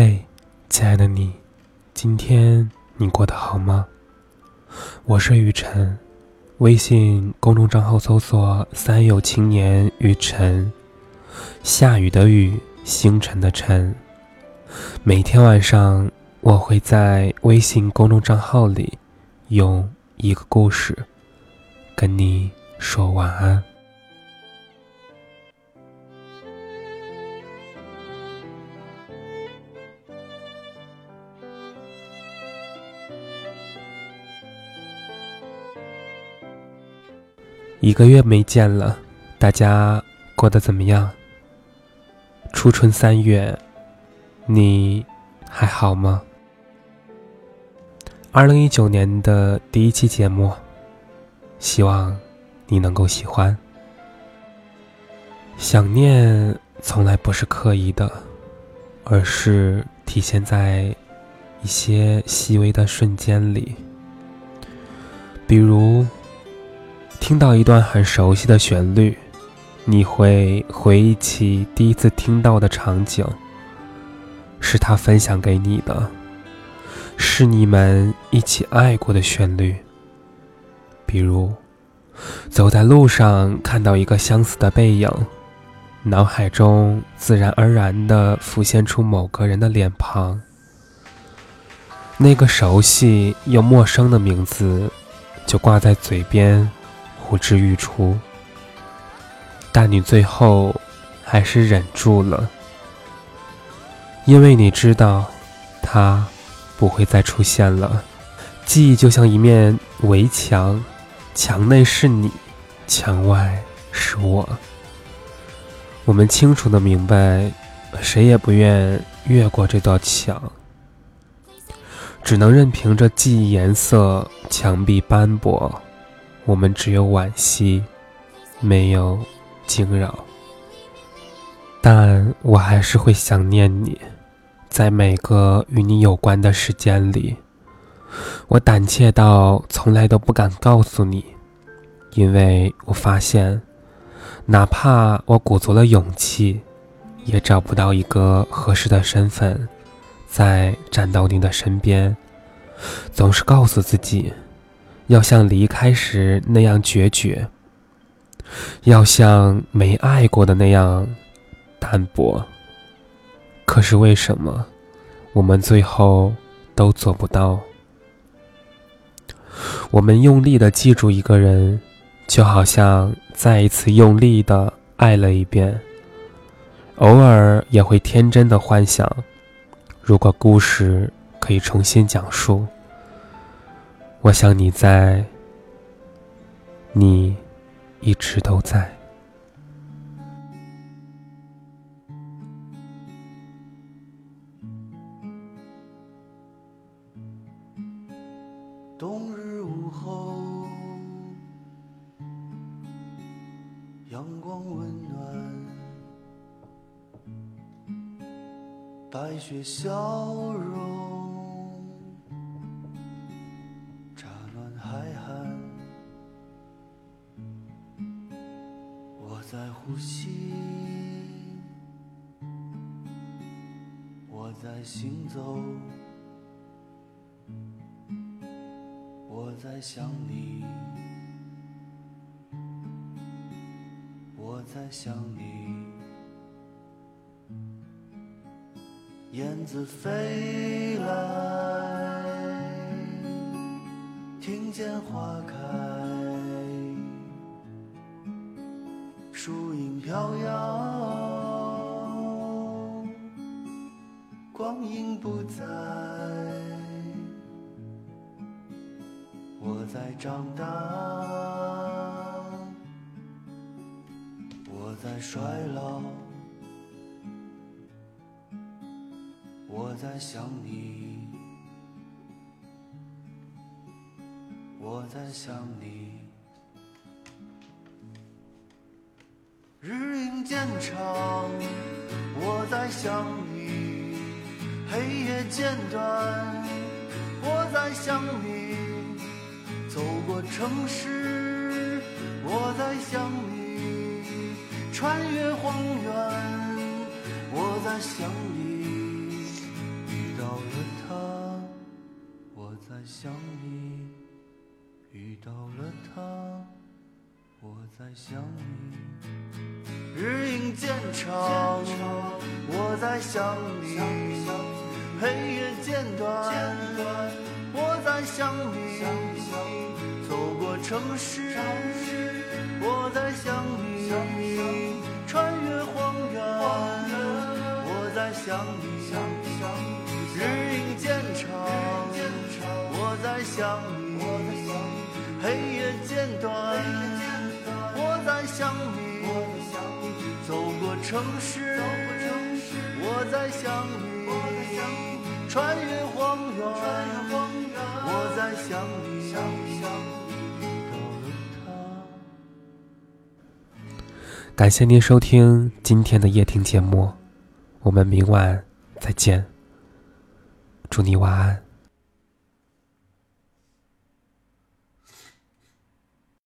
嘿，亲爱的你，今天你过得好吗？我是雨晨，微信公众账号搜索“三有青年雨晨”，下雨的雨，星辰的辰。每天晚上，我会在微信公众账号里用一个故事跟你说晚安。一个月没见了，大家过得怎么样？初春三月，你还好吗？二零一九年的第一期节目，希望你能够喜欢。想念从来不是刻意的，而是体现在一些细微的瞬间里，比如。听到一段很熟悉的旋律，你会回忆起第一次听到的场景。是他分享给你的，是你们一起爱过的旋律。比如，走在路上看到一个相似的背影，脑海中自然而然地浮现出某个人的脸庞，那个熟悉又陌生的名字就挂在嘴边。呼之欲出，但你最后还是忍住了，因为你知道，他不会再出现了。记忆就像一面围墙，墙内是你，墙外是我。我们清楚的明白，谁也不愿越过这道墙，只能任凭着记忆颜色，墙壁斑驳。我们只有惋惜，没有惊扰，但我还是会想念你。在每个与你有关的时间里，我胆怯到从来都不敢告诉你，因为我发现，哪怕我鼓足了勇气，也找不到一个合适的身份，再站到你的身边，总是告诉自己。要像离开时那样决绝，要像没爱过的那样淡薄。可是为什么我们最后都做不到？我们用力的记住一个人，就好像再一次用力的爱了一遍。偶尔也会天真的幻想，如果故事可以重新讲述。我想你在，你一直都在。冬日午后，阳光温暖，白雪消融。在呼吸，我在行走，我在想你，我在想你。燕子飞来，听见花开。树影飘摇，光阴不在。我在长大，我在衰老，我在想你，我在想你。日影渐长我在想你黑夜渐短我在想你走过城市我在想你穿越荒原我在想你遇到了他我在想你遇到了他我在想你。渐长，我在想你。黑夜渐短，我在想你。走过城市，我在想你。穿越荒原，我在想你。日影渐长，我在想你。黑夜渐短，我在想你；走过城市，我在想你；穿越荒原，我在想你。到了他。感谢您收听今天的夜听节目，我们明晚再见。祝你晚安。